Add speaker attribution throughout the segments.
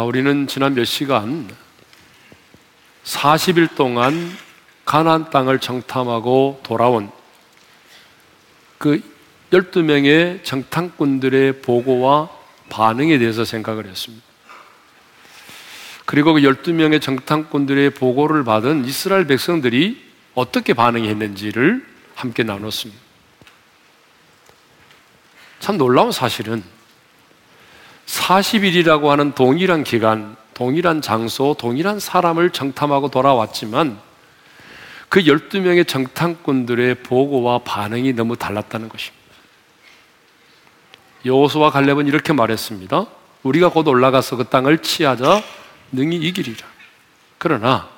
Speaker 1: 아, 우리는 지난 몇 시간 40일 동안 가나안 땅을 정탐하고 돌아온 그 12명의 정탐꾼들의 보고와 반응에 대해서 생각을 했습니다. 그리고 그 12명의 정탐꾼들의 보고를 받은 이스라엘 백성들이 어떻게 반응했는지를 함께 나눴습니다. 참 놀라운 사실은 40일이라고 하는 동일한 기간, 동일한 장소, 동일한 사람을 정탐하고 돌아왔지만 그 12명의 정탐꾼들의 보고와 반응이 너무 달랐다는 것입니다. 여호수와 갈렙은 이렇게 말했습니다. 우리가 곧 올라가서 그 땅을 치하자 능히 이기리라. 그러나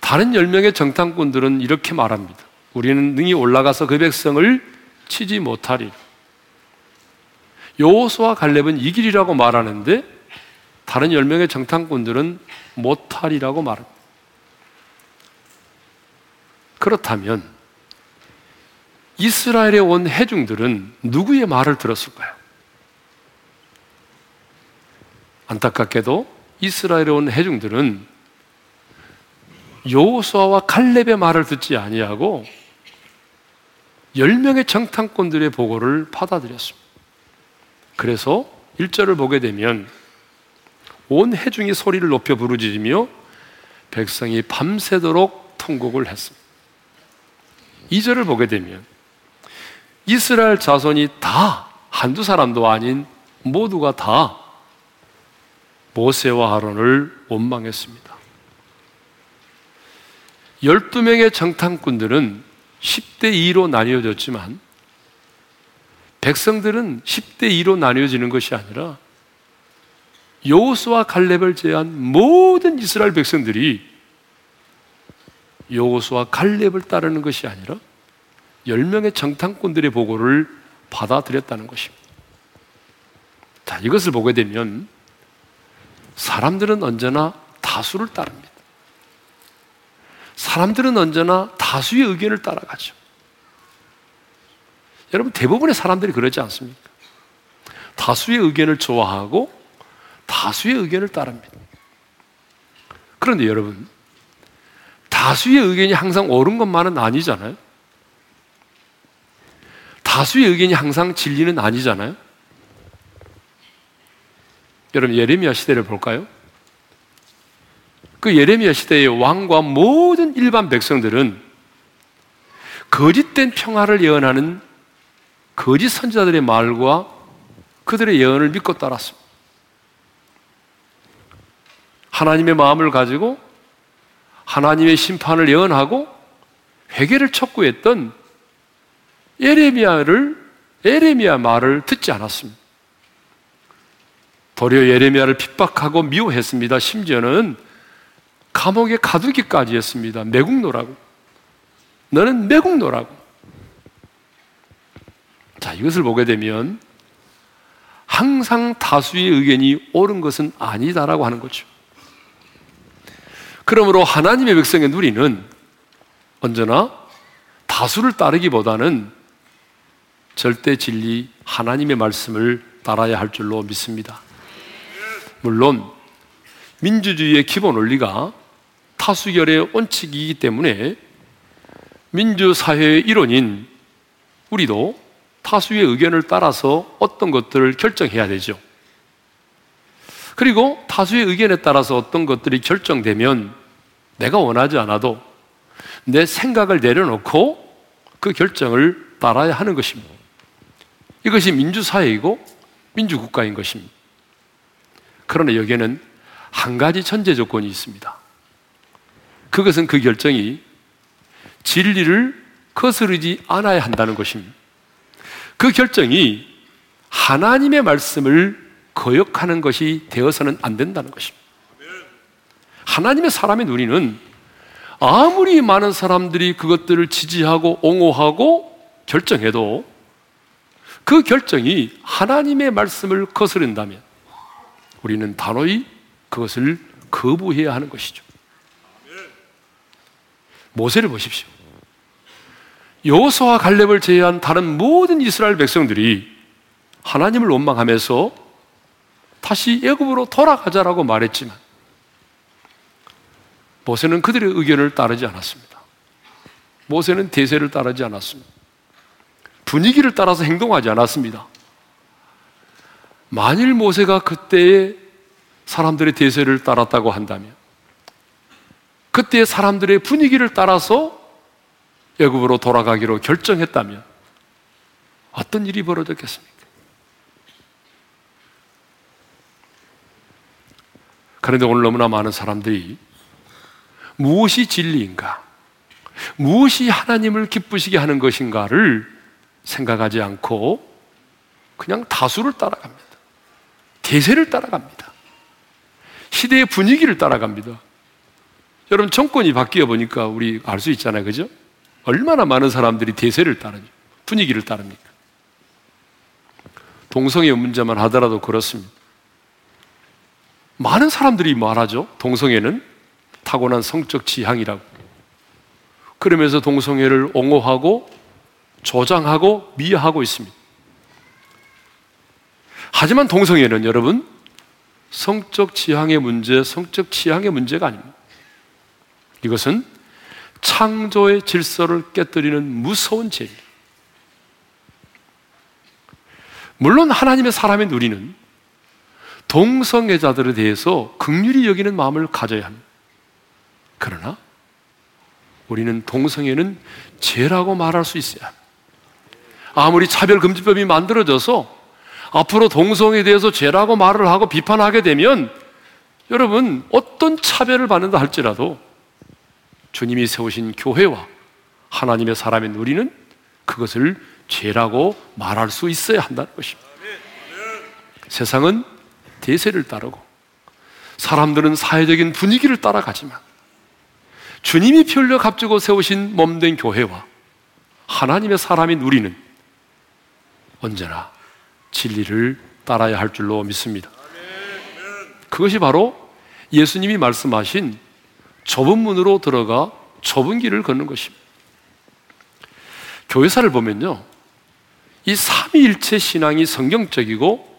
Speaker 1: 다른 10명의 정탐꾼들은 이렇게 말합니다. 우리는 능히 올라가서 그 백성을 치지 못하리라. 여호수와 갈렙은 이길이라고 말하는데 다른 열명의 정탐꾼들은 못하리라고 말합니다. 그렇다면 이스라엘에 온 해중들은 누구의 말을 들었을까요? 안타깝게도 이스라엘에 온 해중들은 여호수아와 칼렙의 말을 듣지 아니하고 열명의 정탐꾼들의 보고를 받아들였습니다. 그래서 1절을 보게 되면 온 해중이 소리를 높여 부르짖으며 백성이 밤새도록 통곡을 했습니다. 2절을 보게 되면 이스라엘 자손이 다 한두 사람도 아닌 모두가 다 모세와 아론을 원망했습니다. 12명의 정탐꾼들은 10대 2로 나뉘어졌지만 백성들은 10대 2로 나뉘어지는 것이 아니라 여호수와 갈렙을 제한 모든 이스라엘 백성들이 여호수와 갈렙을 따르는 것이 아니라 10명의 정탐꾼들의 보고를 받아들였다는 것입니다. 자, 이것을 보게 되면 사람들은 언제나 다수를 따릅니다. 사람들은 언제나 다수의 의견을 따라가죠. 여러분, 대부분의 사람들이 그러지 않습니까? 다수의 의견을 좋아하고 다수의 의견을 따릅니다. 그런데 여러분, 다수의 의견이 항상 옳은 것만은 아니잖아요. 다수의 의견이 항상 진리는 아니잖아요. 여러분, 예레미야 시대를 볼까요? 그 예레미야 시대의 왕과 모든 일반 백성들은 거짓된 평화를 예언하는 거짓 선지자들의 말과 그들의 예언을 믿고 따랐습니다. 하나님의 마음을 가지고 하나님의 심판을 예언하고 회개를 촉구했던 예레미야를 예레미야 말을 듣지 않았습니다. 도리어 예레미야를 핍박하고 미워했습니다. 심지어는 감옥에 가두기까지 했습니다. 매국노라고. 너는 매국노라고. 자, 이것을 보게 되면 항상 다수의 의견이 옳은 것은 아니다라고 하는 거죠. 그러므로 하나님의 백성의 누리는 언제나 다수를 따르기보다는 절대 진리 하나님의 말씀을 따라야 할 줄로 믿습니다. 물론 민주주의의 기본 원리가 타수결의 원칙이기 때문에 민주사회의 일원인 우리도 타수의 의견을 따라서 어떤 것들을 결정해야 되죠. 그리고 타수의 의견에 따라서 어떤 것들이 결정되면 내가 원하지 않아도 내 생각을 내려놓고 그 결정을 따라야 하는 것입니다. 이것이 민주사회이고 민주국가인 것입니다. 그러나 여기에는 한 가지 전제 조건이 있습니다. 그것은 그 결정이 진리를 거스르지 않아야 한다는 것입니다. 그 결정이 하나님의 말씀을 거역하는 것이 되어서는 안 된다는 것입니다. 하나님의 사람의 누리는 아무리 많은 사람들이 그것들을 지지하고 옹호하고 결정해도 그 결정이 하나님의 말씀을 거스른다면 우리는 단호히 그것을 거부해야 하는 것이죠. 모세를 보십시오. 여호수와 갈렙을 제외한 다른 모든 이스라엘 백성들이 하나님을 원망하면서 다시 애굽으로 돌아가자라고 말했지만 모세는 그들의 의견을 따르지 않았습니다. 모세는 대세를 따르지 않았습니다. 분위기를 따라서 행동하지 않았습니다. 만일 모세가 그때의 사람들의 대세를 따랐다고 한다면 그때의 사람들의 분위기를 따라서 애굽으로 돌아가기로 결정했다면 어떤 일이 벌어졌겠습니까? 그런데 오늘 너무나 많은 사람들이 무엇이 진리인가? 무엇이 하나님을 기쁘시게 하는 것인가를 생각하지 않고 그냥 다수를 따라갑니다. 대세를 따라갑니다. 시대의 분위기를 따라갑니다. 여러분, 정권이 바뀌어 보니까 우리 알 수 있잖아요. 그죠? 얼마나 많은 사람들이 대세를 따르죠. 분위기를 따릅니까? 동성애 문제만 하더라도 그렇습니다. 많은 사람들이 말하죠. 동성애는 타고난 성적 지향이라고. 그러면서 동성애를 옹호하고 조장하고 미화하고 있습니다. 하지만 동성애는 여러분 성적 지향의 문제, 성적 취향의 문제가 아닙니다. 이것은 창조의 질서를 깨뜨리는 무서운 죄입니다. 물론 하나님의 사람인 우리는 동성애자들에 대해서 극률이 여기는 마음을 가져야 합니다. 그러나 우리는 동성애는 죄라고 말할 수 있어야 합니다. 아무리 차별금지법이 만들어져서 앞으로 동성애에 대해서 죄라고 말을 하고 비판하게 되면 여러분 어떤 차별을 받는다 할지라도 주님이 세우신 교회와 하나님의 사람인 우리는 그것을 죄라고 말할 수 있어야 한다는 것입니다. 세상은 대세를 따르고 사람들은 사회적인 분위기를 따라가지만 주님이 피 흘려 값주고 세우신 몸된 교회와 하나님의 사람인 우리는 언제나 진리를 따라야 할 줄로 믿습니다. 그것이 바로 예수님이 말씀하신 좁은 문으로 들어가 좁은 길을 걷는 것입니다. 교회사를 보면요. 이 삼위일체 신앙이 성경적이고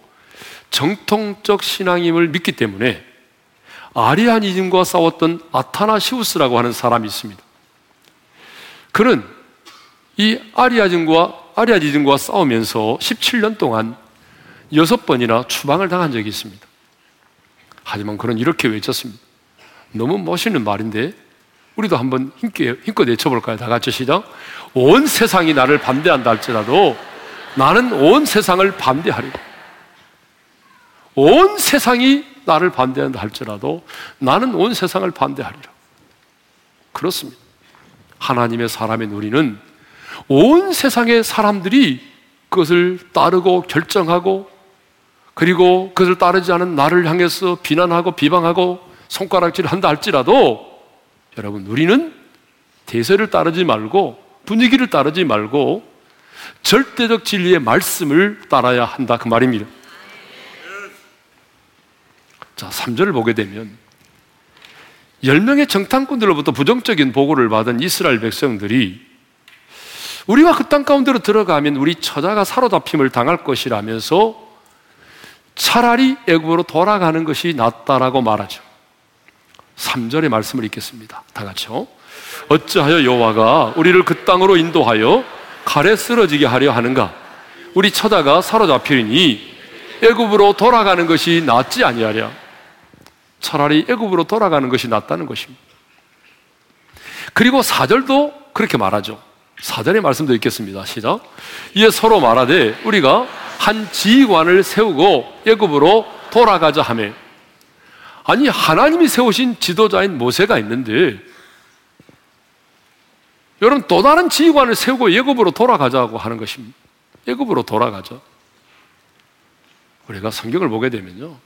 Speaker 1: 정통적 신앙임을 믿기 때문에 아리아니즘과 싸웠던 아타나시우스라고 하는 사람이 있습니다. 그는 이 아리아즘과 아리아니즘과 싸우면서 17년 동안 여섯 번이나 추방을 당한 적이 있습니다. 하지만 그는 이렇게 외쳤습니다. 너무 멋있는 말인데 우리도 한번 힘껏 외쳐볼까요? 다 같이 시작. 온 세상이 나를 반대한다 할지라도 나는 온 세상을 반대하리라. 온 세상이 나를 반대한다 할지라도 나는 온 세상을 반대하리라. 그렇습니다. 하나님의 사람인 우리는 온 세상의 사람들이 그것을 따르고 결정하고 그리고 그것을 따르지 않은 나를 향해서 비난하고 비방하고 손가락질 한다 할지라도 여러분 우리는 대세를 따르지 말고 분위기를 따르지 말고 절대적 진리의 말씀을 따라야 한다 그 말입니다. 자, 3절을 보게 되면 10명의 정탐꾼들로부터 부정적인 보고를 받은 이스라엘 백성들이 우리가 그 땅 가운데로 들어가면 우리 처자가 사로잡힘을 당할 것이라면서 차라리 애굽으로 돌아가는 것이 낫다라고 말하죠. 3절의 말씀을 읽겠습니다. 다 같이요. 어찌하여 여호와가 우리를 그 땅으로 인도하여 칼에 쓰러지게 하려 하는가? 우리 처자가 사로잡히니 애굽으로 돌아가는 것이 낫지 아니하랴. 차라리 애굽으로 돌아가는 것이 낫다는 것입니다. 그리고 4절도 그렇게 말하죠. 4절의 말씀도 읽겠습니다. 시작. 이에 서로 말하되 우리가 한 지휘관을 세우고 애굽으로 돌아가자 하매 아니 하나님이 세우신 지도자인 모세가 있는데 여러분 또 다른 지휘관을 세우고 예굽으로 돌아가자고 하는 것입니다. 예굽으로 돌아가자. 우리가 성경을 보게 되면요.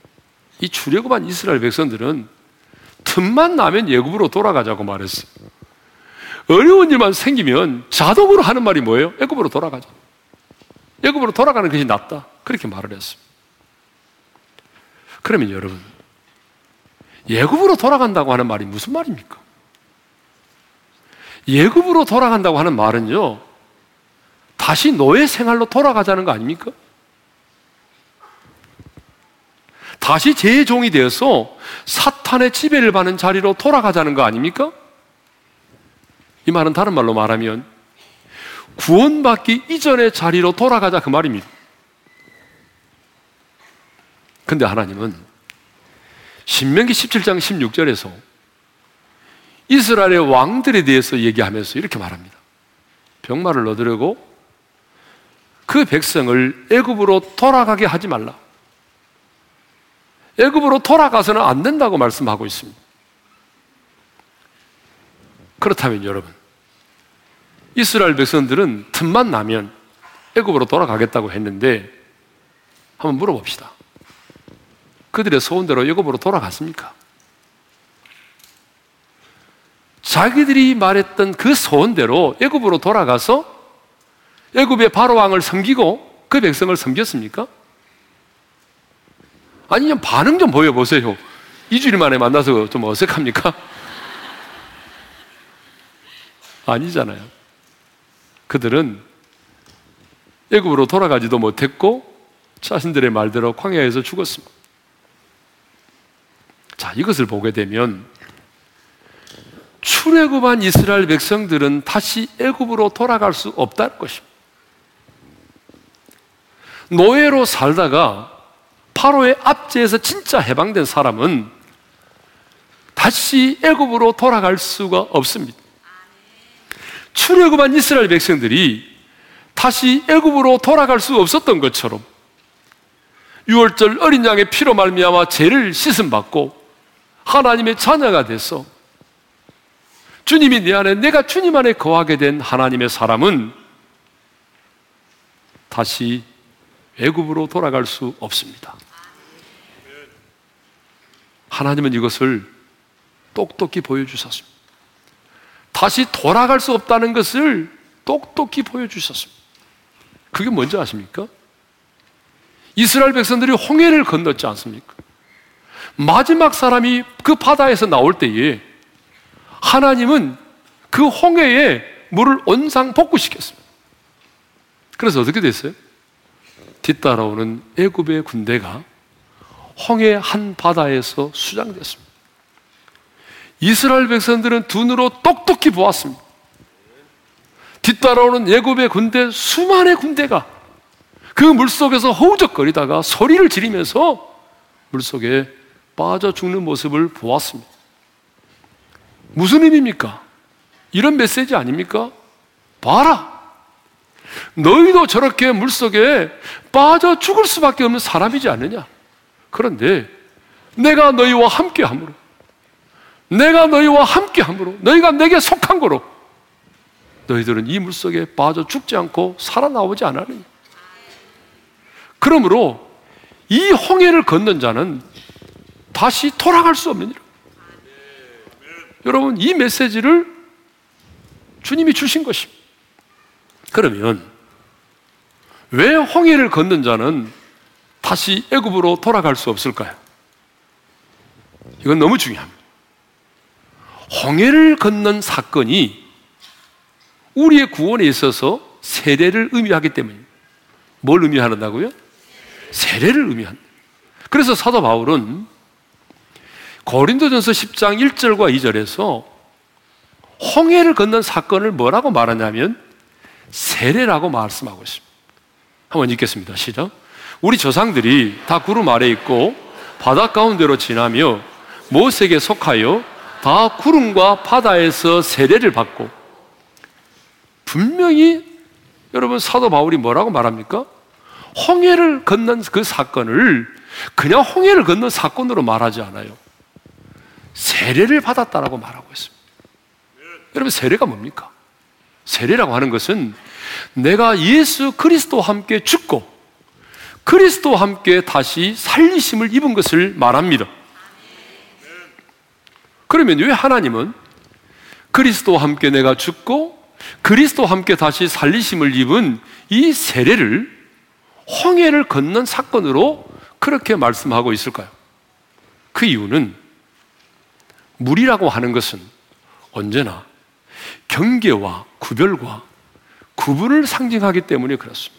Speaker 1: 이 출애굽한 이스라엘 백성들은 틈만 나면 예굽으로 돌아가자고 말했어요. 어려운 일만 생기면 자동으로 하는 말이 뭐예요? 애굽으로 돌아가자. 애굽으로 돌아가는 것이 낫다. 그렇게 말을 했습니다. 그러면 여러분, 예굽으로 돌아간다고 하는 말이 무슨 말입니까? 예굽으로 돌아간다고 하는 말은요, 다시 노예 생활로 돌아가자는 거 아닙니까? 다시 재종이 되어서 사탄의 지배를 받는 자리로 돌아가자는 거 아닙니까? 이 말은 다른 말로 말하면 구원받기 이전의 자리로 돌아가자 그 말입니다. 근데 하나님은 신명기 17장 16절에서 이스라엘의 왕들에 대해서 얘기하면서 이렇게 말합니다. 병마를 얻으려고 그 백성을 애굽으로 돌아가게 하지 말라. 애굽으로 돌아가서는 안 된다고 말씀하고 있습니다. 그렇다면 여러분, 이스라엘 백성들은 틈만 나면 애굽으로 돌아가겠다고 했는데 한번 물어봅시다. 그들의 소원대로 애굽으로 돌아갔습니까? 자기들이 말했던 그 소원대로 애굽으로 돌아가서 애굽의 바로 왕을 섬기고 그 백성을 섬겼습니까? 아니면 반응 좀 보여 보세요. 이주일 만에 만나서 좀 어색합니까? 아니잖아요. 그들은 애굽으로 돌아가지도 못했고 자신들의 말대로 광야에서 죽었습니다. 자, 이것을 보게 되면 출애굽한 이스라엘 백성들은 다시 애굽으로 돌아갈 수 없다는 것입니다. 노예로 살다가 파로의 압제에서 진짜 해방된 사람은 다시 애굽으로 돌아갈 수가 없습니다. 출애굽한 이스라엘 백성들이 다시 애굽으로 돌아갈 수 없었던 것처럼 6월절 어린 양의 피로 말미암아 죄를 씻음 받고 하나님의 자녀가 돼서 주님이 내 안에 내가 주님 안에 거하게 된 하나님의 사람은 다시 애굽으로 돌아갈 수 없습니다. 하나님은 이것을 똑똑히 보여주셨습니다. 다시 돌아갈 수 없다는 것을 똑똑히 보여주셨습니다. 그게 뭔지 아십니까? 이스라엘 백성들이 홍해를 건넜지 않습니까? 마지막 사람이 그 바다에서 나올 때에 하나님은 그 홍해에 물을 온상 복구시켰습니다. 그래서 어떻게 됐어요? 뒤따라오는 애굽의 군대가 홍해 한 바다에서 수장됐습니다. 이스라엘 백성들은 두 눈으로 똑똑히 보았습니다. 뒤따라오는 애굽의 군대 수만의 군대가 그 물속에서 허우적거리다가 소리를 지르면서 물속에 빠져 죽는 모습을 보았습니다. 무슨 의미입니까? 이런 메시지 아닙니까? 봐라. 너희도 저렇게 물속에 빠져 죽을 수밖에 없는 사람이지 않느냐? 그런데 내가 너희와 함께 함으로 내가 너희와 함께 함으로 너희가 내게 속한 거로 너희들은 이 물속에 빠져 죽지 않고 살아나오지 않았느냐? 그러므로 이 홍해를 건넌 자는 다시 돌아갈 수 없느니라. 여러분, 이 메시지를 주님이 주신 것입니다. 그러면 왜 홍해를 건넌 자는 다시 애굽으로 돌아갈 수 없을까요? 이건 너무 중요합니다. 홍해를 건넌 사건이 우리의 구원에 있어서 세례를 의미하기 때문입니다. 뭘 의미한다고요? 세례를 의미한다. 그래서 사도 바울은 고린도전서 10장 1절과 2절에서 홍해를 건넌 사건을 뭐라고 말하냐면 세례라고 말씀하고 있습니다. 한번 읽겠습니다. 시작. 우리 조상들이 다 구름 아래 있고 바다 가운데로 지나며 모세에게 속하여 다 구름과 바다에서 세례를 받고 분명히 여러분 사도 바울이 뭐라고 말합니까? 홍해를 건넌 그 사건을 그냥 홍해를 건넌 사건으로 말하지 않아요. 세례를 받았다라고 말하고 있습니다. 여러분, 세례가 뭡니까? 세례라고 하는 것은 내가 예수 그리스도와 함께 죽고 그리스도와 함께 다시 살리심을 입은 것을 말합니다. 그러면 왜 하나님은 그리스도와 함께 내가 죽고 그리스도와 함께 다시 살리심을 입은 이 세례를 홍해를 건넌 사건으로 그렇게 말씀하고 있을까요? 그 이유는 물이라고 하는 것은 언제나 경계와 구별과 구분을 상징하기 때문에 그렇습니다.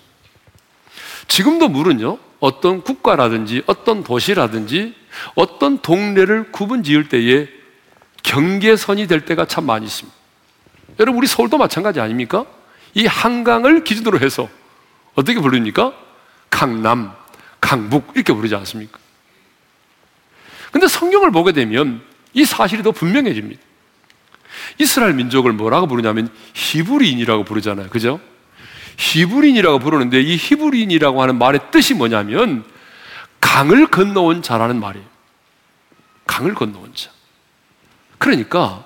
Speaker 1: 지금도 물은요, 어떤 국가라든지 어떤 도시라든지 어떤 동네를 구분 지을 때에 경계선이 될 때가 참 많이 있습니다. 여러분, 우리 서울도 마찬가지 아닙니까? 이 한강을 기준으로 해서 어떻게 부릅니까? 강남, 강북 이렇게 부르지 않습니까? 근데 성경을 보게 되면 이 사실이 더 분명해집니다. 이스라엘 민족을 뭐라고 부르냐면 히브리인이라고 부르잖아요. 그죠? 히브리인이라고 부르는데 이 히브리인이라고 하는 말의 뜻이 뭐냐면 강을 건너온 자라는 말이에요. 강을 건너온 자. 그러니까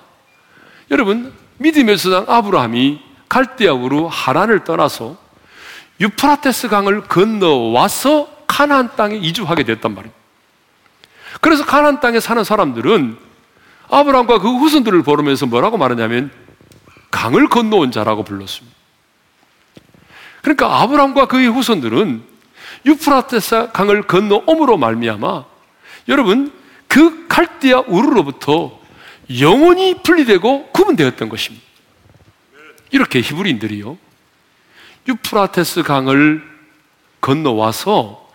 Speaker 1: 여러분 믿음의 수장 아브라함이 갈대아우로 하란을 떠나서 유프라테스 강을 건너와서 카나안 땅에 이주하게 됐단 말이에요. 그래서 가나안 땅에 사는 사람들은 아브라함과 그 후손들을 보르면서 뭐라고 말하냐면 강을 건너온 자라고 불렀습니다. 그러니까 아브라함과 그의 후손들은 유프라테스 강을 건너옴으로 말미암아 여러분 그 칼디아 우르로부터 영원히 분리되고 구분되었던 것입니다. 이렇게 히브리인들이요 유프라테스 강을 건너와서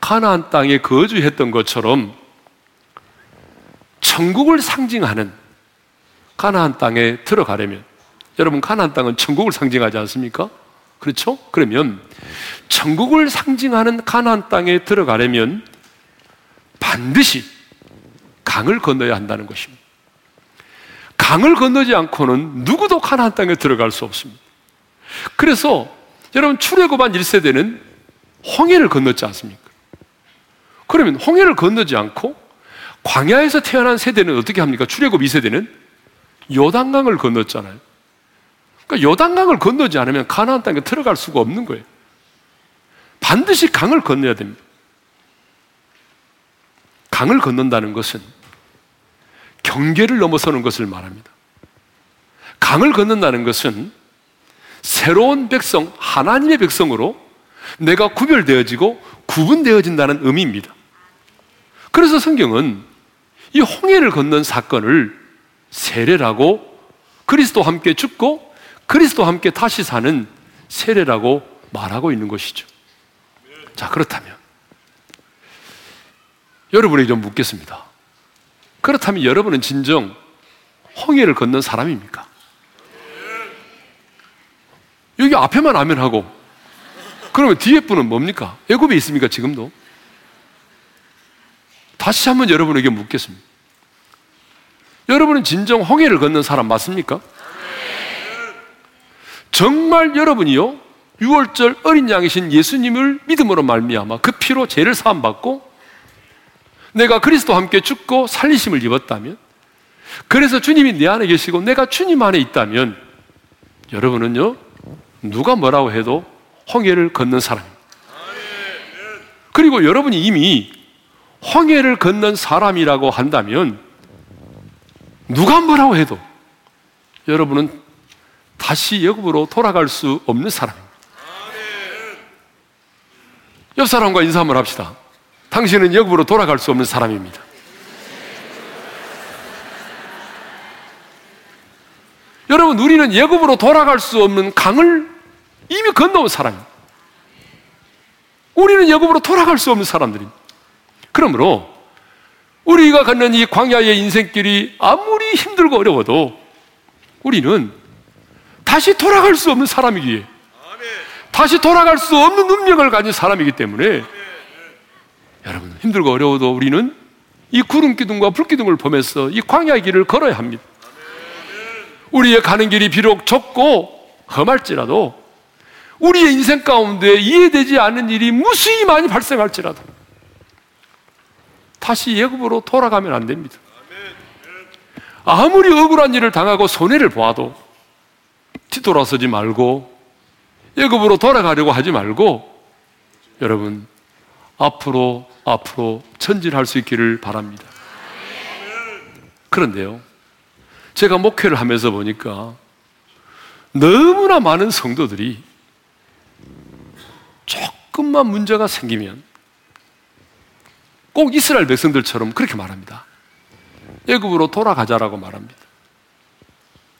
Speaker 1: 가나안 땅에 거주했던 것처럼 천국을 상징하는 가나안 땅에 들어가려면 여러분 가나안 땅은 천국을 상징하지 않습니까? 그렇죠? 그러면 천국을 상징하는 가나안 땅에 들어가려면 반드시 강을 건너야 한다는 것입니다. 강을 건너지 않고는 누구도 가나안 땅에 들어갈 수 없습니다. 그래서 여러분 출애굽한 1세대는 홍해를 건넜지 않습니까? 그러면 홍해를 건너지 않고 광야에서 태어난 세대는 어떻게 합니까? 출애굽 2세대는 요단강을 건넜잖아요. 그러니까 요단강을 건너지 않으면 가나안 땅에 들어갈 수가 없는 거예요. 반드시 강을 건너야 됩니다. 강을 건넌다는 것은 경계를 넘어서는 것을 말합니다. 강을 건넌다는 것은 새로운 백성, 하나님의 백성으로 내가 구별되어지고 구분되어진다는 의미입니다. 그래서 성경은 이 홍해를 건넌 사건을 세례라고 그리스도 함께 죽고 그리스도 함께 다시 사는 세례라고 말하고 있는 것이죠. 자, 그렇다면 여러분에게 좀 묻겠습니다. 그렇다면 여러분은 진정 홍해를 건넌 사람입니까? 여기 앞에만 아멘하고 그러면 뒤에 분은 뭡니까? 애굽에 있습니까? 지금도? 다시 한번 여러분에게 묻겠습니다. 여러분은 진정 홍해를 걷는 사람 맞습니까? 정말 여러분이요 6월절 어린 양이신 예수님을 믿음으로 말미암아 그 피로 죄를 사함 받고 내가 그리스도 함께 죽고 살리심을 입었다면 그래서 주님이 내 안에 계시고 내가 주님 안에 있다면 여러분은요 누가 뭐라고 해도 홍해를 걷는 사람입니다. 그리고 여러분이 이미 홍해를 건넌 사람이라고 한다면 누가 뭐라고 해도 여러분은 다시 역으로 돌아갈 수 없는 사람입니다. 옆 사람과 인사 한번 합시다. 당신은 역으로 돌아갈 수 없는 사람입니다. 여러분, 우리는 예급으로 돌아갈 수 없는 강을 이미 건너온 사람입니다. 우리는 예급으로 돌아갈 수 없는 사람들입니다. 그러므로 우리가 걷는 이 광야의 인생길이 아무리 힘들고 어려워도 우리는 다시 돌아갈 수 없는 사람이기에 다시 돌아갈 수 없는 운명을 가진 사람이기 때문에 여러분 힘들고 어려워도 우리는 이 구름 기둥과 불 기둥을 보면서 이 광야의 길을 걸어야 합니다. 우리의 가는 길이 비록 좁고 험할지라도 우리의 인생 가운데 이해되지 않는 일이 무수히 많이 발생할지라도 다시 예굽으로 돌아가면 안 됩니다. 아무리 억울한 일을 당하고 손해를 보아도 뒤돌아서지 말고 예굽으로 돌아가려고 하지 말고 여러분 앞으로 앞으로 전진할 수 있기를 바랍니다. 그런데요. 제가 목회를 하면서 보니까 너무나 많은 성도들이 조금만 문제가 생기면 꼭 이스라엘 백성들처럼 그렇게 말합니다. 애굽으로 돌아가자라고 말합니다.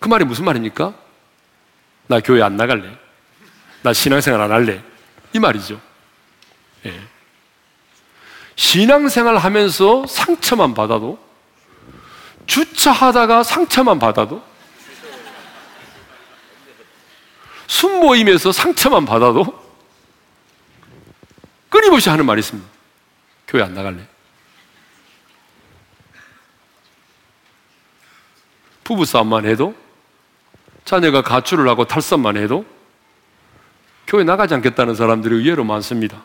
Speaker 1: 그 말이 무슨 말입니까? 나 교회 안 나갈래. 나 신앙생활 안 할래. 이 말이죠. 예. 신앙생활 하면서 상처만 받아도 주차하다가 상처만 받아도 순모임에서 상처만 받아도 끊임없이 하는 말이 있습니다. 교회 안 나갈래? 부부싸움만 해도 자녀가 가출을 하고 탈선만 해도 교회 나가지 않겠다는 사람들이 의외로 많습니다.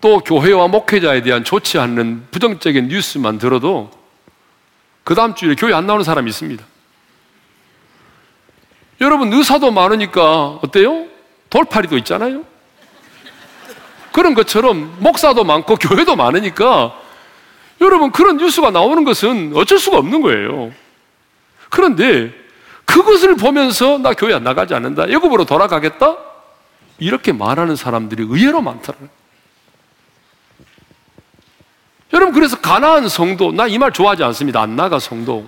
Speaker 1: 또 교회와 목회자에 대한 좋지 않는 부정적인 뉴스만 들어도 그 다음 주에 교회 안 나오는 사람이 있습니다. 여러분, 의사도 많으니까 어때요? 돌파리도 있잖아요? 그런 것처럼 목사도 많고 교회도 많으니까 여러분, 그런 뉴스가 나오는 것은 어쩔 수가 없는 거예요. 그런데 그것을 보면서 나 교회 안 나가지 않는다. 애굽으로 돌아가겠다? 이렇게 말하는 사람들이 의외로 많더라고요. 여러분 그래서 가나안 성도 나 이 말 좋아하지 않습니다. 안 나가 성도.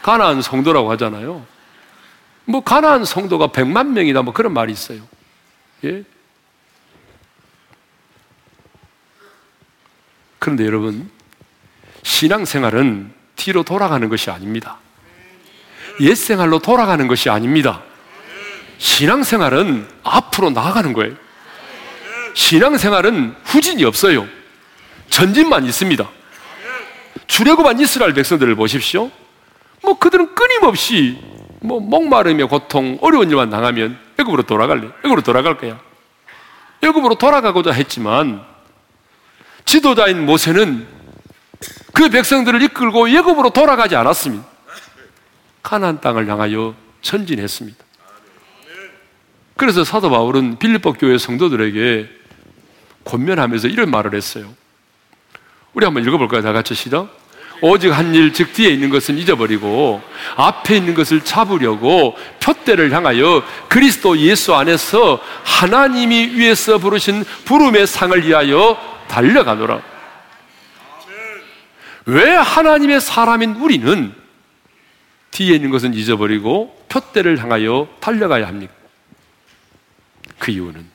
Speaker 1: 가나안 성도라고 하잖아요. 뭐 가나안 성도가 100만 명이다 뭐 그런 말이 있어요. 예? 그런데 여러분 신앙생활은 뒤로 돌아가는 것이 아닙니다. 옛생활로 돌아가는 것이 아닙니다. 신앙생활은 앞으로 나아가는 거예요. 신앙생활은 후진이 없어요. 전진만 있습니다. 주려고만 이스라엘 백성들을 보십시오. 뭐 그들은 끊임없이 뭐 목마름의 고통, 어려운 일만 당하면 애굽으로 돌아갈래. 애굽으로 돌아갈 거야. 애굽으로 돌아가고자 했지만 지도자인 모세는 그 백성들을 이끌고 애굽으로 돌아가지 않았습니다. 가나안 땅을 향하여 전진했습니다. 그래서 사도 바울은 빌립보 교회 성도들에게 권면하면서 이런 말을 했어요. 우리 한번 읽어볼까요? 다 같이 시작. 오직 한 일, 즉 뒤에 있는 것은 잊어버리고 앞에 있는 것을 잡으려고 표대를 향하여 그리스도 예수 안에서 하나님이 위에서 부르신 부름의 상을 위하여 달려가노라. 왜 하나님의 사람인 우리는 뒤에 있는 것은 잊어버리고 표대를 향하여 달려가야 합니까? 그 이유는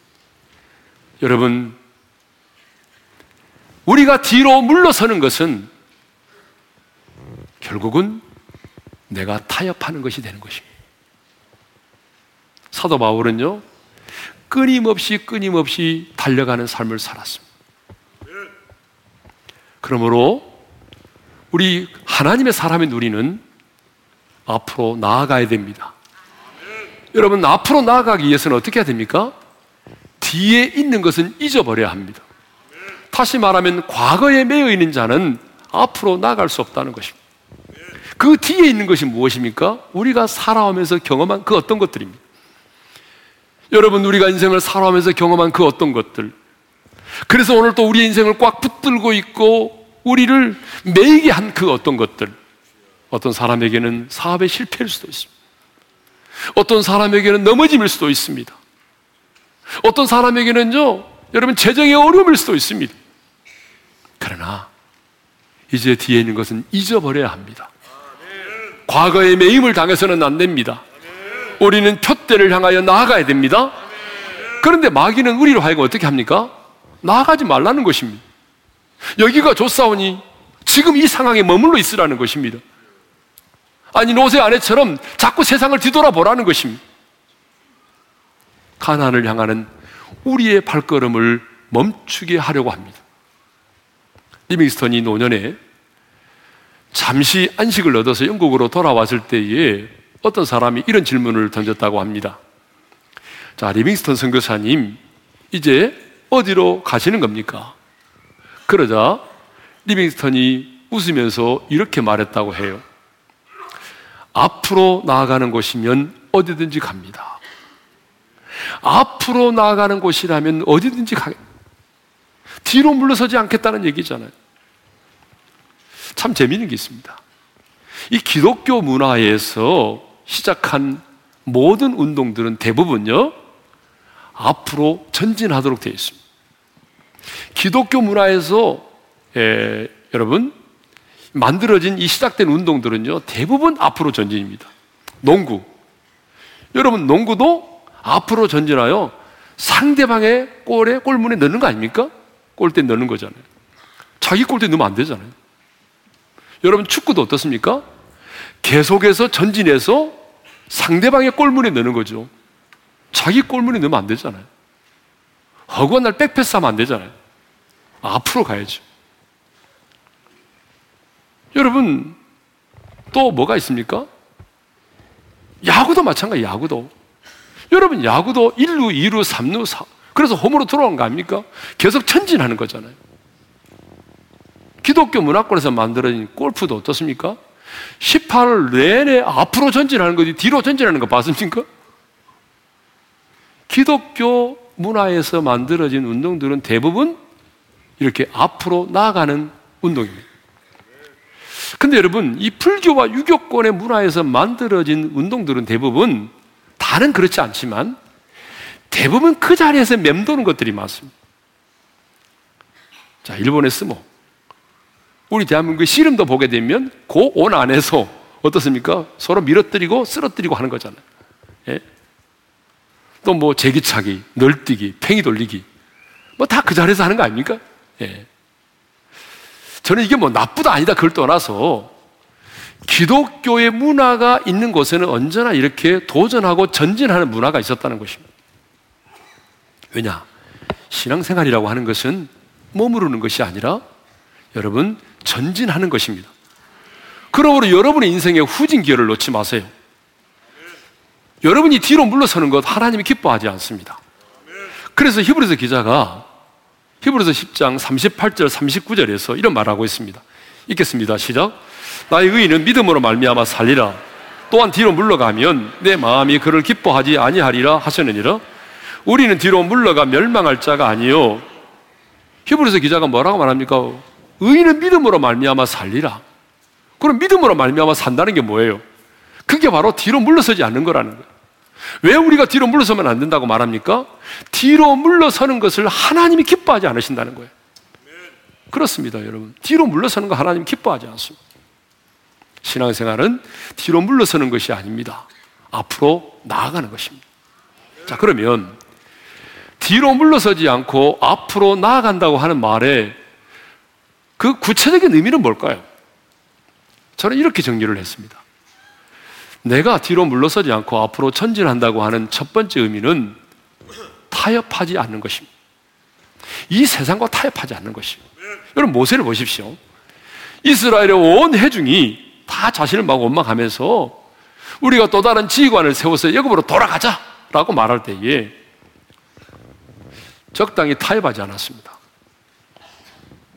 Speaker 1: 여러분 우리가 뒤로 물러서는 것은 결국은 내가 타협하는 것이 되는 것입니다. 사도 바울은요, 끊임없이 끊임없이 달려가는 삶을 살았습니다. 그러므로 우리 하나님의 사람인 우리는 앞으로 나아가야 됩니다. 여러분, 앞으로 나아가기 위해서는 어떻게 해야 됩니까? 뒤에 있는 것은 잊어버려야 합니다. 다시 말하면 과거에 매여 있는 자는 앞으로 나갈 수 없다는 것입니다. 그 뒤에 있는 것이 무엇입니까? 우리가 살아오면서 경험한 그 어떤 것들입니다. 여러분, 우리가 인생을 살아오면서 경험한 그 어떤 것들. 그래서 오늘 또 우리의 인생을 꽉 붙들고 있고 우리를 매이게 한 그 어떤 것들. 어떤 사람에게는 사업의 실패일 수도 있습니다. 어떤 사람에게는 넘어짐일 수도 있습니다. 어떤 사람에게는요, 여러분 재정의 어려움일 수도 있습니다. 그러나 이제 뒤에 있는 것은 잊어버려야 합니다. 과거의 매임을 당해서는 안 됩니다. 우리는 표대를 향하여 나아가야 됩니다. 그런데 마귀는 우리로 하여금 어떻게 합니까? 나아가지 말라는 것입니다. 여기가 좋사오니 지금 이 상황에 머물러 있으라는 것입니다. 아니 노세 아내처럼 자꾸 세상을 뒤돌아보라는 것입니다. 가나안을 향하는 우리의 발걸음을 멈추게 하려고 합니다. 리빙스턴이 노년에 잠시 안식을 얻어서 영국으로 돌아왔을 때에 어떤 사람이 이런 질문을 던졌다고 합니다. 자, 리빙스턴 선교사님, 이제 어디로 가시는 겁니까? 그러자 리빙스턴이 웃으면서 이렇게 말했다고 해요. 앞으로 나아가는 곳이면 어디든지 갑니다. 앞으로 나아가는 곳이라면 어디든지 가, 뒤로 물러서지 않겠다는 얘기잖아요. 참 재미있는 게 있습니다. 이 기독교 문화에서 시작한 모든 운동들은 대부분요, 앞으로 전진하도록 되어 있습니다. 기독교 문화에서, 에, 여러분, 만들어진 이 시작된 운동들은요, 대부분 앞으로 전진입니다. 농구. 여러분, 농구도 앞으로 전진하여 상대방의 골에 골문에 넣는 거 아닙니까? 골대 넣는 거잖아요. 자기 골대 넣으면 안 되잖아요. 여러분 축구도 어떻습니까? 계속해서 전진해서 상대방의 골문에 넣는 거죠. 자기 골문에 넣으면 안 되잖아요. 허구한 날 백패스 하면 안 되잖아요. 앞으로 가야죠. 여러분 또 뭐가 있습니까? 야구도 마찬가지 야구도. 여러분 야구도 1루, 2루, 3루, 4 그래서 홈으로 돌아온 거 아닙니까? 계속 전진하는 거잖아요. 기독교 문화권에서 만들어진 골프도 어떻습니까? 18을 내내 앞으로 전진하는 거지 뒤로 전진하는 거 봤습니까? 기독교 문화에서 만들어진 운동들은 대부분 이렇게 앞으로 나아가는 운동입니다. 근데 여러분, 이 불교와 유교권의 문화에서 만들어진 운동들은 대부분 다는 그렇지 않지만 대부분 그 자리에서 맴도는 것들이 많습니다. 자, 일본의 스모. 우리 대한민국의 씨름도 보게 되면 그 온 안에서 어떻습니까? 서로 밀어뜨리고 쓰러뜨리고 하는 거잖아요. 예? 또 뭐 제기차기, 널뛰기, 팽이 돌리기. 뭐 다 그 자리에서 하는 거 아닙니까? 예. 저는 이게 뭐 나쁘다 아니다 그걸 떠나서 기독교의 문화가 있는 곳에는 언제나 이렇게 도전하고 전진하는 문화가 있었다는 것입니다. 왜냐? 신앙생활이라고 하는 것은 머무르는 것이 아니라 여러분 전진하는 것입니다. 그러므로 여러분의 인생의 후진 기회를 놓지 마세요. 여러분이 뒤로 물러서는 것 하나님이 기뻐하지 않습니다. 그래서 히브리서 기자가 히브리서 10장 38절 39절에서 이런 말하고 있습니다. 읽겠습니다. 시작. 나의 의인은 믿음으로 말미암아 살리라. 또한 뒤로 물러가면 내 마음이 그를 기뻐하지 아니하리라 하셨느니라. 우리는 뒤로 물러가 멸망할 자가 아니요. 히브리서 기자가 뭐라고 말합니까? 의인은 믿음으로 말미암아 살리라. 그럼 믿음으로 말미암아 산다는 게 뭐예요? 그게 바로 뒤로 물러서지 않는 거라는 거예요. 왜 우리가 뒤로 물러서면 안 된다고 말합니까? 뒤로 물러서는 것을 하나님이 기뻐하지 않으신다는 거예요. 그렇습니다, 여러분. 뒤로 물러서는 거 하나님 기뻐하지 않습니다. 신앙생활은 뒤로 물러서는 것이 아닙니다. 앞으로 나아가는 것입니다. 자, 그러면 뒤로 물러서지 않고 앞으로 나아간다고 하는 말에 그 구체적인 의미는 뭘까요? 저는 이렇게 정리를 했습니다. 내가 뒤로 물러서지 않고 앞으로 전진한다고 하는 첫 번째 의미는 타협하지 않는 것입니다. 이 세상과 타협하지 않는 것입니다. 여러분 모세를 보십시오. 이스라엘의 온 회중이 다 자신을 막 원망하면서 우리가 또 다른 지휘관을 세워서 여급으로 돌아가자 라고 말할 때에 적당히 타협하지 않았습니다.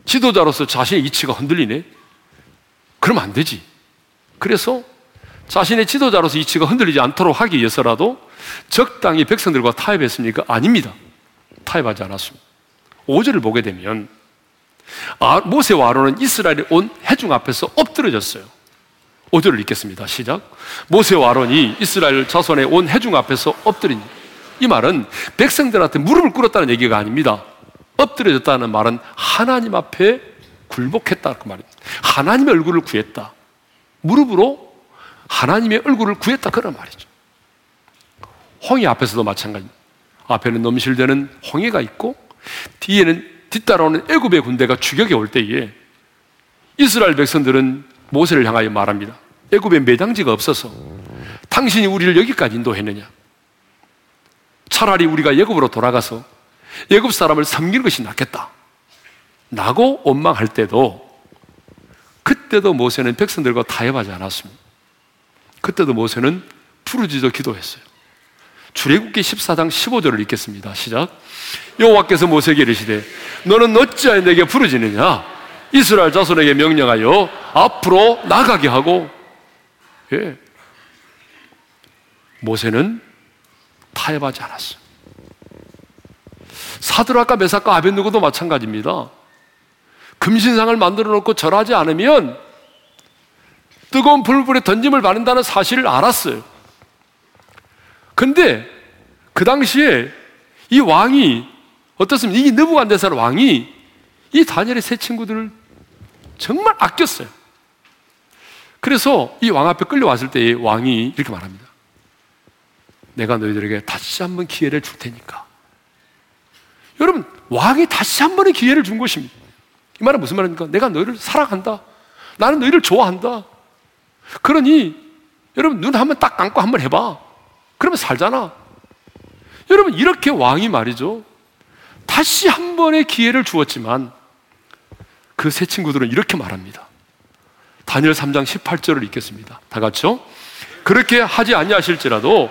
Speaker 1: 지도자로서 자신의 이치가 흔들리네? 그러면 안 되지. 그래서 자신의 지도자로서 이치가 흔들리지 않도록 하기 위해서라도 적당히 백성들과 타협했습니까? 아닙니다. 타협하지 않았습니다. 5절을 보게 되면 아, 모세와 아론은 이스라엘의 온 해중 앞에서 엎드려졌어요. 5절을 읽겠습니다. 시작. 모세와 아론이 이스라엘 자손의 온 해중 앞에서 엎드린 이 말은 백성들한테 무릎을 꿇었다는 얘기가 아닙니다. 엎드려졌다는 말은 하나님 앞에 굴복했다 그 말입니다. 하나님의 얼굴을 구했다. 무릎으로 하나님의 얼굴을 구했다 그런 말이죠. 홍해 앞에서도 마찬가지입니다. 앞에는 넘실대는 홍해가 있고 뒤에는 뒤따라오는 애굽의 군대가 추격해 올 때에 이스라엘 백성들은 모세를 향하여 말합니다. 애굽에 매장지가 없어서 당신이 우리를 여기까지 인도했느냐? 차라리 우리가 애굽으로 돌아가서 애굽 사람을 섬기는 것이 낫겠다. 라고 원망할 때도 그때도 모세는 백성들과 타협하지 않았습니다. 그때도 모세는 부르짖어 기도했어요. 출애굽기 14장 15절을 읽겠습니다. 시작. 여호와께서 모세에게 이르시되 너는 어찌하여 내게 부르짖느냐? 이스라엘 자손에게 명령하여 앞으로 나가게 하고 예. 모세는 타협하지 않았어. 사드락과 메삭과 아벤누고도 마찬가지입니다. 금신상을 만들어 놓고 절하지 않으면 뜨거운 불불에 던짐을 받는다는 사실을 알았어요. 근데 그 당시에 이 왕이 어떻습니까? 이 느부갓네살 왕이 이 다니엘의 세 친구들을 정말 아꼈어요. 그래서 이 왕 앞에 끌려왔을 때 왕이 이렇게 말합니다. 내가 너희들에게 다시 한번 기회를 줄 테니까 여러분, 왕이 다시 한 번의 기회를 준 것입니다. 이 말은 무슨 말입니까? 내가 너희를 사랑한다. 나는 너희를 좋아한다. 그러니 여러분 눈 한번 딱 감고 한번 해봐. 그러면 살잖아. 여러분 이렇게 왕이 말이죠. 다시 한 번의 기회를 주었지만 그 세 친구들은 이렇게 말합니다. 다니엘 3장 18절을 읽겠습니다. 다 같이요. 그렇게 하지 아니하실지라도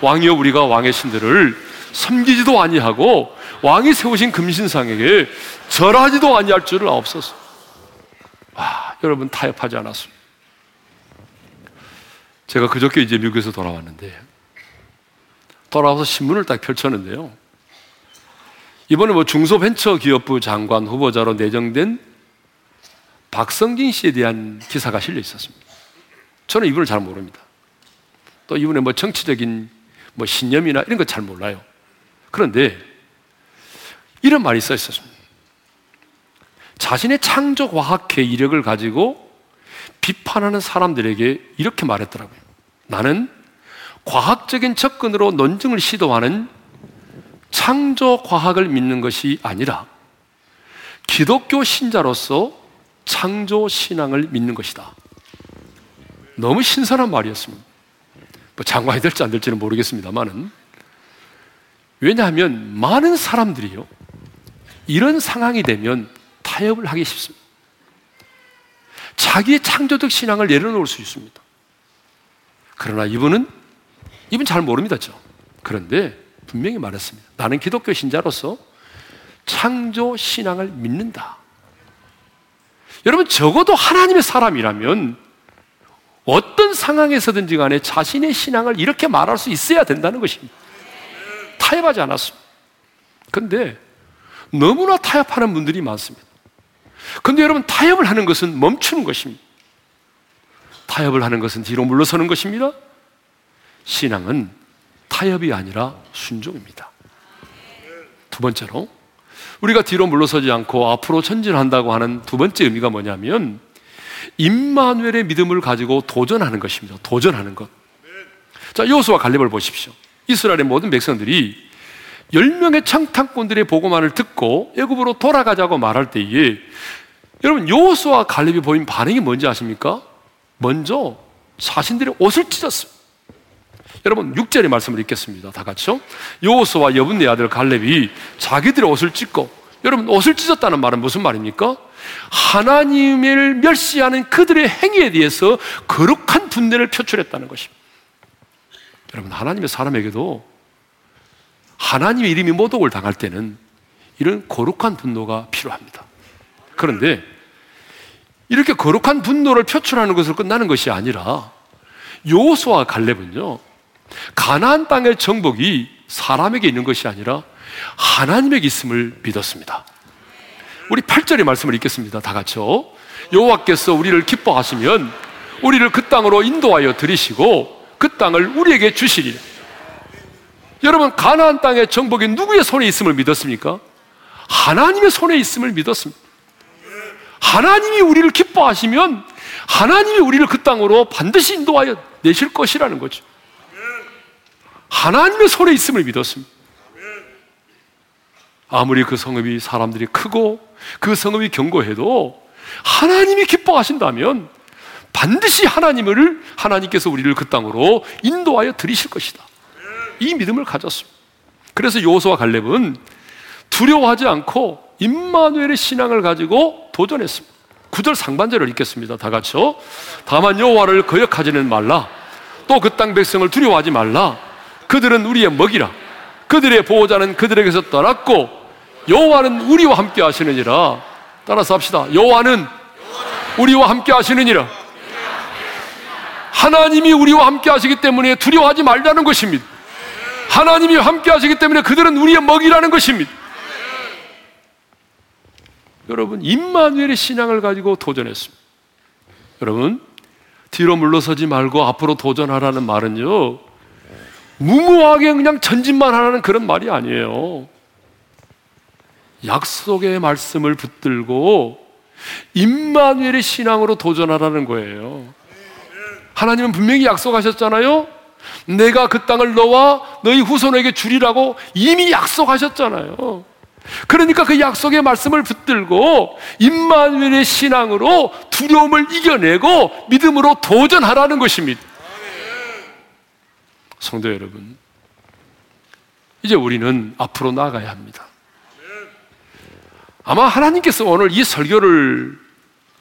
Speaker 1: 왕이여 우리가 왕의 신들을 섬기지도 아니하고 왕이 세우신 금신상에게 절하지도 아니할 줄을 아옵소서. 와, 여러분 타협하지 않았습니다. 제가 그저께 이제 미국에서 돌아왔는데 돌아와서 신문을 딱 펼쳤는데요. 이번에 뭐 중소벤처기업부 장관 후보자로 내정된 박성진 씨에 대한 기사가 실려 있었습니다. 저는 이분을 잘 모릅니다. 또 이분의 뭐 정치적인 뭐 신념이나 이런 거 잘 몰라요. 그런데 이런 말이 써 있었습니다. 자신의 창조 과학회 이력을 가지고 비판하는 사람들에게 이렇게 말했더라고요. 나는 과학적인 접근으로 논증을 시도하는 창조 과학을 믿는 것이 아니라 기독교 신자로서 창조 신앙을 믿는 것이다. 너무 신선한 말이었습니다. 뭐 장관이 될지 안 될지는 모르겠습니다만은 왜냐하면 많은 사람들이요 이런 상황이 되면 타협을 하기 쉽습니다. 자기의 창조적 신앙을 내려놓을 수 있습니다. 그러나 이분은 이분 잘 모릅니다. 그런데 분명히 말했습니다. 나는 기독교 신자로서 창조 신앙을 믿는다. 여러분 적어도 하나님의 사람이라면 어떤 상황에서든지 간에 자신의 신앙을 이렇게 말할 수 있어야 된다는 것입니다. 타협하지 않았습니다. 그런데 너무나 타협하는 분들이 많습니다. 근데 여러분, 타협을 하는 것은 멈추는 것입니다. 타협을 하는 것은 뒤로 물러서는 것입니다. 신앙은 타협이 아니라 순종입니다. 두 번째로, 우리가 뒤로 물러서지 않고 앞으로 전진한다고 하는 두 번째 의미가 뭐냐면, 임마누엘의 믿음을 가지고 도전하는 것입니다. 도전하는 것. 자, 여호수와 갈렙을 보십시오. 이스라엘의 모든 백성들이 10명의 청탁꾼들의 보고만을 듣고 애굽으로 돌아가자고 말할 때에 여러분 여호수와 갈렙이 보인 반응이 뭔지 아십니까? 먼저 자신들의 옷을 찢었습니다. 여러분 6절의 말씀을 읽겠습니다. 다 같이요. 여호수와 여분네 아들 갈렙이 자기들의 옷을 찢고 여러분 옷을 찢었다는 말은 무슨 말입니까? 하나님을 멸시하는 그들의 행위에 대해서 거룩한 분내를 표출했다는 것입니다. 여러분 하나님의 사람에게도 하나님의 이름이 모독을 당할 때는 이런 거룩한 분노가 필요합니다. 그런데 이렇게 거룩한 분노를 표출하는 것으로 끝나는 것이 아니라 요수와 갈렙은요 가나안 땅의 정복이 사람에게 있는 것이 아니라 하나님에게 있음을 믿었습니다. 우리 8절의 말씀을 읽겠습니다. 다 같이요. 여호와께서 우리를 기뻐하시면 우리를 그 땅으로 인도하여 들이시고 그 땅을 우리에게 주시리라. 여러분 가나안 땅의 정복이 누구의 손에 있음을 믿었습니까? 하나님의 손에 있음을 믿었습니다. 하나님이 우리를 기뻐하시면 하나님이 우리를 그 땅으로 반드시 인도하여 내실 것이라는 거죠. 하나님의 손에 있음을 믿었습니다. 아무리 그 성읍이 사람들이 크고 그 성읍이 견고해도 하나님이 기뻐하신다면 반드시 하나님을 하나님께서 우리를 그 땅으로 인도하여 들이실 것이다. 이 믿음을 가졌습니다. 그래서 요호수와 갈렙은 두려워하지 않고 임마누엘의 신앙을 가지고 도전했습니다. 9절 상반절을 읽겠습니다. 다 같이요. 다만 여호와를 거역하지는 말라. 또 그 땅 백성을 두려워하지 말라. 그들은 우리의 먹이라. 그들의 보호자는 그들에게서 떠났고 여호와는 우리와 함께 하시느니라. 따라서 합시다. 여호와는 우리와 함께 하시느니라. 하나님이 우리와 함께 하시기 때문에 두려워하지 말라는 것입니다. 하나님이 함께 하시기 때문에 그들은 우리의 먹이라는 것입니다. 여러분, 임마누엘의 신앙을 가지고 도전했습니다. 여러분, 뒤로 물러서지 말고 앞으로 도전하라는 말은요, 무모하게 그냥 전진만 하라는 그런 말이 아니에요. 약속의 말씀을 붙들고 임마누엘의 신앙으로 도전하라는 거예요. 하나님은 분명히 약속하셨잖아요. 내가 그 땅을 너와 너희 후손에게 주리라고 이미 약속하셨잖아요. 그러니까 그 약속의 말씀을 붙들고 임마누엘의 신앙으로 두려움을 이겨내고 믿음으로 도전하라는 것입니다. 성도 여러분, 이제 우리는 앞으로 나가야 합니다. 아마 하나님께서 오늘 이 설교를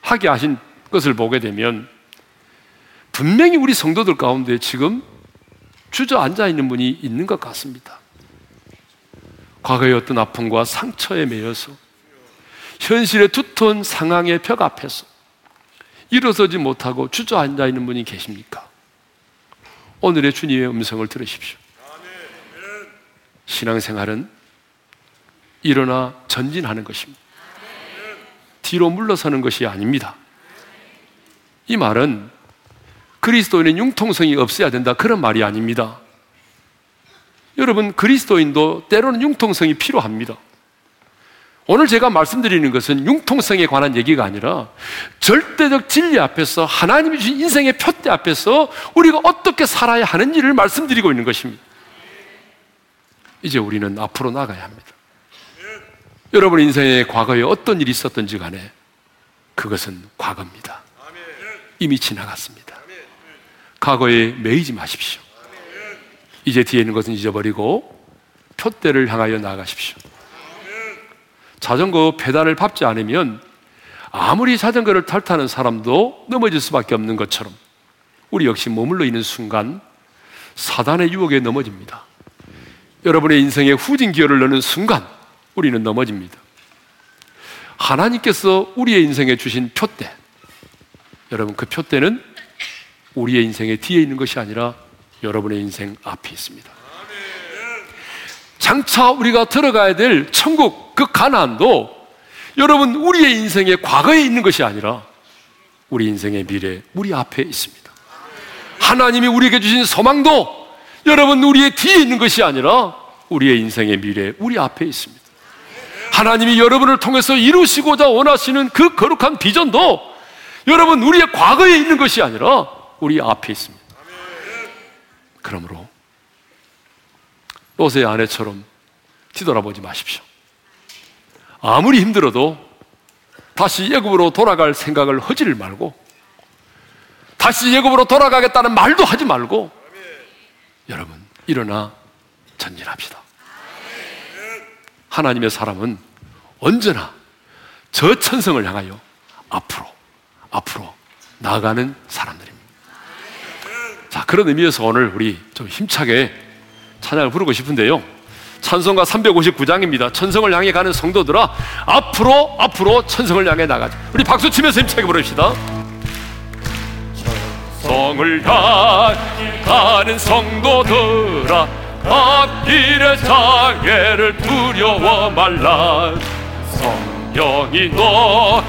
Speaker 1: 하게 하신 것을 보게 되면 분명히 우리 성도들 가운데 지금 주저앉아 있는 분이 있는 것 같습니다. 과거의 어떤 아픔과 상처에 매여서 현실의 두터운 상황의 벽 앞에서 일어서지 못하고 주저앉아 있는 분이 계십니까? 오늘의 주님의 음성을 들으십시오. 신앙생활은 일어나 전진하는 것입니다. 뒤로 물러서는 것이 아닙니다. 이 말은 그리스도인의 융통성이 없어야 된다. 그런 말이 아닙니다. 여러분, 그리스도인도 때로는 융통성이 필요합니다. 오늘 제가 말씀드리는 것은 융통성에 관한 얘기가 아니라 절대적 진리 앞에서 하나님이 주신 인생의 표대 앞에서 우리가 어떻게 살아야 하는지를 말씀드리고 있는 것입니다. 이제 우리는 앞으로 나가야 합니다. 여러분 인생의 과거에 어떤 일이 있었던지 간에 그것은 과거입니다. 이미 지나갔습니다. 과거에 매이지 마십시오. 이제 뒤에 있는 것은 잊어버리고 표대를 향하여 나아가십시오. 자전거 페달을 밟지 않으면 아무리 자전거를 탈타는 사람도 넘어질 수밖에 없는 것처럼 우리 역시 머물러 있는 순간 사단의 유혹에 넘어집니다. 여러분의 인생에 후진 기어를 넣는 순간 우리는 넘어집니다. 하나님께서 우리의 인생에 주신 표대, 여러분 그 표대는 우리의 인생의 뒤에 있는 것이 아니라 여러분의 인생 앞에 있습니다. 장차 우리가 들어가야 될 천국 그 가난도 여러분 우리의 인생의 과거에 있는 것이 아니라 우리 인생의 미래 우리 앞에 있습니다. 하나님이 우리에게 주신 소망도 여러분 우리의 뒤에 있는 것이 아니라 우리의 인생의 미래 우리 앞에 있습니다. 하나님이 여러분을 통해서 이루시고자 원하시는 그 거룩한 비전도 여러분 우리의 과거에 있는 것이 아니라 우리 앞에 있습니다. 그러므로 롯의 아내처럼 뒤돌아보지 마십시오. 아무리 힘들어도 다시 예굽으로 돌아갈 생각을 하지를 말고 다시 예굽으로 돌아가겠다는 말도 하지 말고 여러분 일어나 전진합시다. 하나님의 사람은 언제나 저 천성을 향하여 앞으로 앞으로 나아가는 사람들입니다. 자, 그런 의미에서 오늘 우리 좀 힘차게 찬양을 부르고 싶은데요. 찬송가 359장입니다. 천성을 향해 가는 성도들아, 앞으로, 앞으로 천성을 향해 나가자. 우리 박수 치면서 힘차게 부릅시다. 천성을 향해 가는 성도들아, 앞길의 장애를 두려워 말라. 성령이 너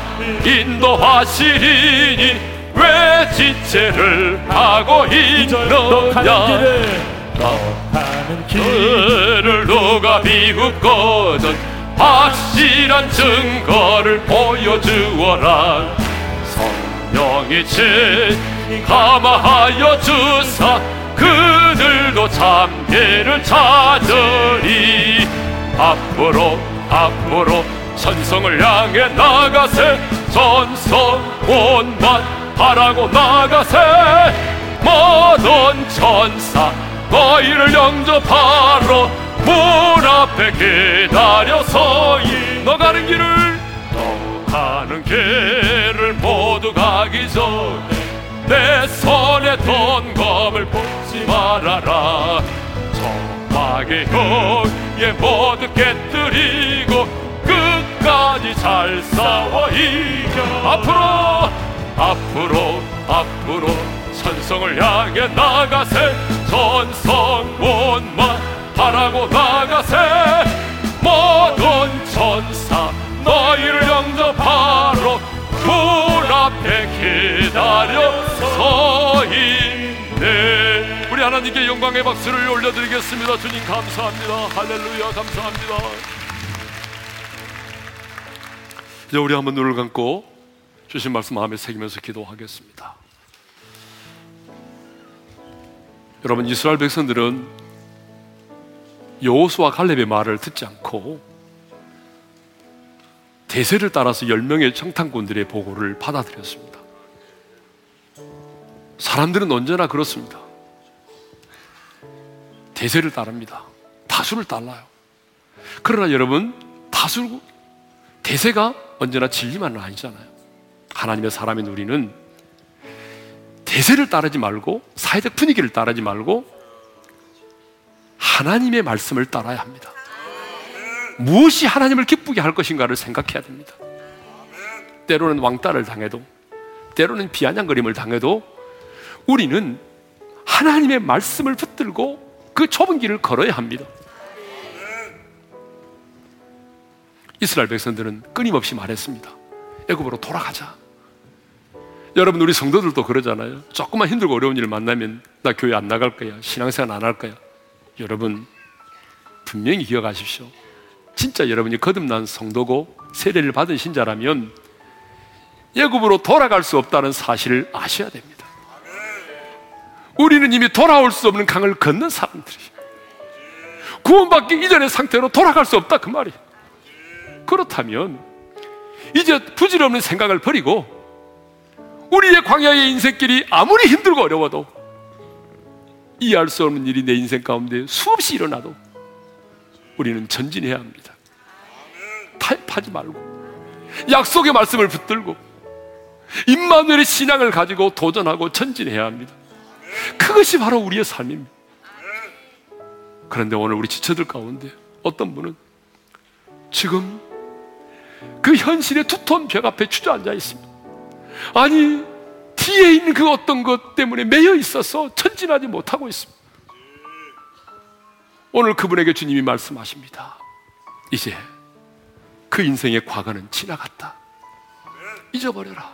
Speaker 1: 인도하시리니 왜 지체를 하고 있느냐? 가는 길을 누가 비웃거든? 확실한 증거를 보여주어라. 성령이 진감하여 주사 그들도 참계를 찾으리. 앞으로 앞으로 천성을 향해 나가세 전성 온만 바라고 나가세. 모든 천사 너희를 영접하러 문 앞에 기다려 서이 너 가는 길을 너 가는 길을 모두 가기 전에 내 손에 돈 검을 뽑지 말아라. 저마의 흙에 모두 깨뜨리고 끝까지 잘 싸워 이겨. 앞으로 앞으로 앞으로 천성을 향해 나가세. 전성 원만 바라고 나가세. 모든 천사 너희를 영접하러 문 앞에 기다려 서 있네. 우리 하나님께 영광의 박수를 올려드리겠습니다. 주님 감사합니다. 할렐루야 감사합니다. 이제 우리 한번 눈을 감고 주신 말씀 마음에 새기면서 기도하겠습니다. 여러분 이스라엘 백성들은 여호수와 갈렙의 말을 듣지 않고 대세를 따라서 10명의 청탄꾼들의 보고를 받아들였습니다. 사람들은 언제나 그렇습니다. 대세를 따릅니다. 다수를 따라요. 그러나 여러분, 다수, 대세가 언제나 진리만은 아니잖아요. 하나님의 사람인 우리는 대세를 따르지 말고 사회적 분위기를 따르지 말고 하나님의 말씀을 따라야 합니다. 무엇이 하나님을 기쁘게 할 것인가를 생각해야 됩니다. 때로는 왕따를 당해도, 때로는 비아냥거림을 당해도 우리는 하나님의 말씀을 붙들고 그 좁은 길을 걸어야 합니다. 이스라엘 백성들은 끊임없이 말했습니다. 애굽으로 돌아가자. 여러분 우리 성도들도 그러잖아요. 조금만 힘들고 어려운 일을 만나면 나 교회 안 나갈 거야. 신앙생활 안 할 거야. 여러분 분명히 기억하십시오. 진짜 여러분이 거듭난 성도고 세례를 받은 신자라면 예굽으로 돌아갈 수 없다는 사실을 아셔야 됩니다. 우리는 이미 돌아올 수 없는 강을 건넌 사람들이 구원받기 이전의 상태로 돌아갈 수 없다 그 말이에요. 그렇다면 이제 부질없는 생각을 버리고 우리의 광야의 인생길이 아무리 힘들고 어려워도 이해할 수 없는 일이 내 인생 가운데 수없이 일어나도 우리는 전진해야 합니다. 타협하지 말고 약속의 말씀을 붙들고 임마누엘의 신앙을 가지고 도전하고 전진해야 합니다. 그것이 바로 우리의 삶입니다. 그런데 오늘 우리 지체들 가운데 어떤 분은 지금 그 현실의 두터운 벽 앞에 주저앉아 있습니다. 아니, 뒤에 있는 그 어떤 것 때문에 매여 있어서 전진하지 못하고 있습니다. 오늘 그분에게 주님이 말씀하십니다. 이제 그 인생의 과거는 지나갔다. 잊어버려라.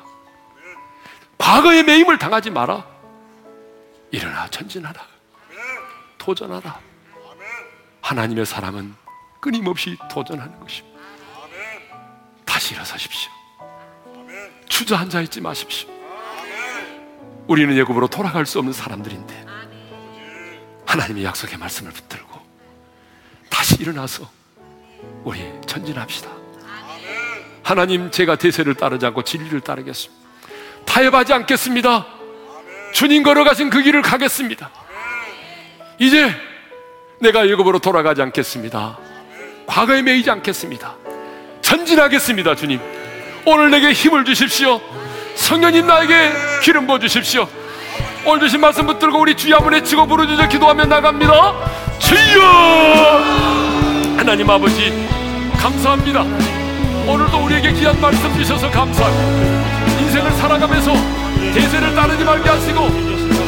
Speaker 1: 과거의 매임을 당하지 마라. 일어나 전진하라. 도전하라. 하나님의 사람은 끊임없이 도전하는 것입니다. 다시 일어서십시오. 주저앉아 있지 마십시오. 우리는 예굽으로 돌아갈 수 없는 사람들인데 하나님의 약속의 말씀을 붙들고 다시 일어나서 우리 전진합시다. 하나님, 제가 대세를 따르지 않고 진리를 따르겠습니다. 타협하지 않겠습니다. 주님 걸어가신 그 길을 가겠습니다. 이제 내가 일곱으로 돌아가지 않겠습니다. 과거에 매이지 않겠습니다. 전진하겠습니다, 주님. 오늘 내게 힘을 주십시오. 성령님 나에게 기름 부어 주십시오. 오늘 주신 말씀 붙들고 우리 주여 한번 외치고 부르짖어 기도하며 나갑니다. 주여! 하나님 아버지 감사합니다. 오늘도 우리에게 귀한 말씀 주셔서 감사합니다. 인생을 살아가면서 대세를 따르지 말게 하시고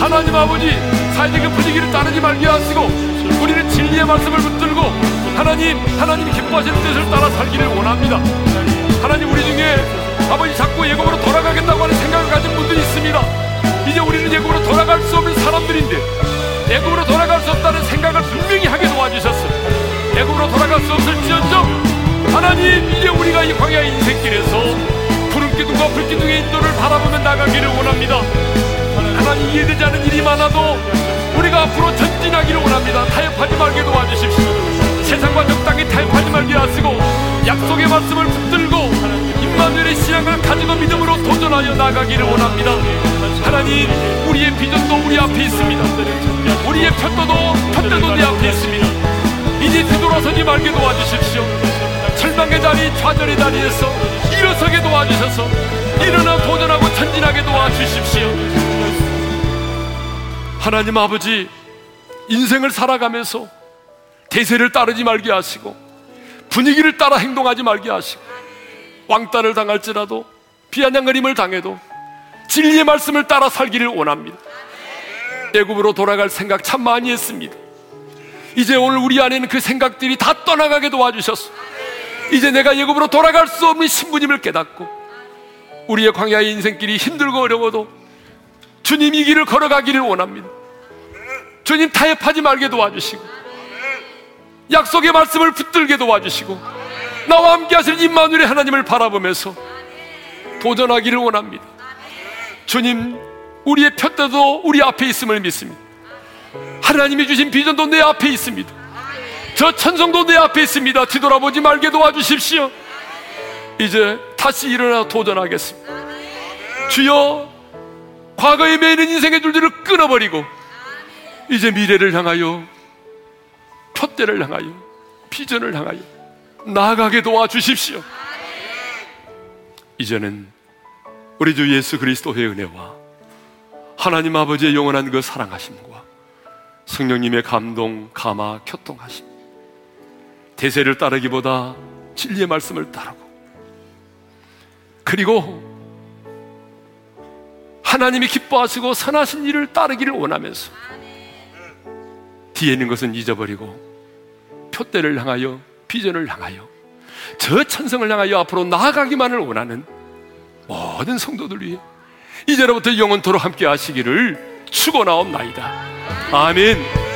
Speaker 1: 하나님 아버지 사회적인 분위기를 따르지 말게 하시고 우리는 진리의 말씀을 붙들고 하나님 하나님 기뻐하시는 뜻을 따라 살기를 원합니다. 하나님 우리 중에 아버지 자꾸 예고으로 돌아가겠다고 하는 생각을 가진 분들이 있습니다. 이제 우리는 예고으로 돌아갈 수 없는 사람들인데 예고으로 돌아갈 수 없다는 생각을 분명히 하게 도와주셨어요. 예고으로 돌아갈 수 없을지언정 하나님 이제 우리가 이 광야의 인생길에서 푸른 기둥과 불기둥의 인도를 바라보며 나가기를 원합니다. 하나님 이해되지 않은 일이 많아도 우리가 앞으로 전진하기를 원합니다. 타협하지 말게 도와주십시오. 세상과 적당히 타협하지 말게 하시고 약속의 말씀을 붙들고 임마누엘의 신앙을 가지고 믿음으로 도전하여 나가기를 원합니다. 하나님 우리의 비전도 우리 앞에 있습니다. 우리의 편도도 편대도 내 앞에 있습니다. 이제 뒤돌아서지 말게 도와주십시오. 절망의 자리, 좌절의 자리에서 일어서게 도와주셔서 일어나 도전하고 전진하게 도와주십시오. 하나님 아버지, 인생을 살아가면서 대세를 따르지 말게 하시고 분위기를 따라 행동하지 말게 하시고 왕따를 당할지라도 비아냥거림을 당해도 진리의 말씀을 따라 살기를 원합니다. 애굽으로 돌아갈 생각 참 많이 했습니다. 이제 오늘 우리 안에는 그 생각들이 다 떠나가게 도와주셨어. 이제 내가 예굽으로 돌아갈 수 없는 신부님을 깨닫고 우리의 광야의 인생길이 힘들고 어려워도 주님 이 길을 걸어가기를 원합니다. 주님 타협하지 말게 도와주시고 약속의 말씀을 붙들게 도와주시고 나와 함께 하실 임마누엘의 하나님을 바라보면서 도전하기를 원합니다. 주님 우리의 편대도 우리 앞에 있음을 믿습니다. 하나님이 주신 비전도 내 앞에 있습니다. 저 천성도 내 앞에 있습니다. 뒤돌아보지 말게 도와주십시오. 이제 다시 일어나 도전하겠습니다. 주여, 과거에 매이는 인생의 줄들을 끊어버리고, 이제 미래를 향하여, 표대를 향하여, 비전을 향하여, 나아가게 도와주십시오. 이제는 우리 주 예수 그리스도의 은혜와 하나님 아버지의 영원한 그 사랑하심과 성령님의 감동, 감화, 교통하심, 대세를 따르기보다 진리의 말씀을 따르고, 그리고 하나님이 기뻐하시고 선하신 일을 따르기를 원하면서 뒤에 있는 것은 잊어버리고 표대를 향하여 비전을 향하여 저 천성을 향하여 앞으로 나아가기만을 원하는 모든 성도들 위해 이제로부터 영원토록 함께 하시기를 축원하옵나이다. 아멘.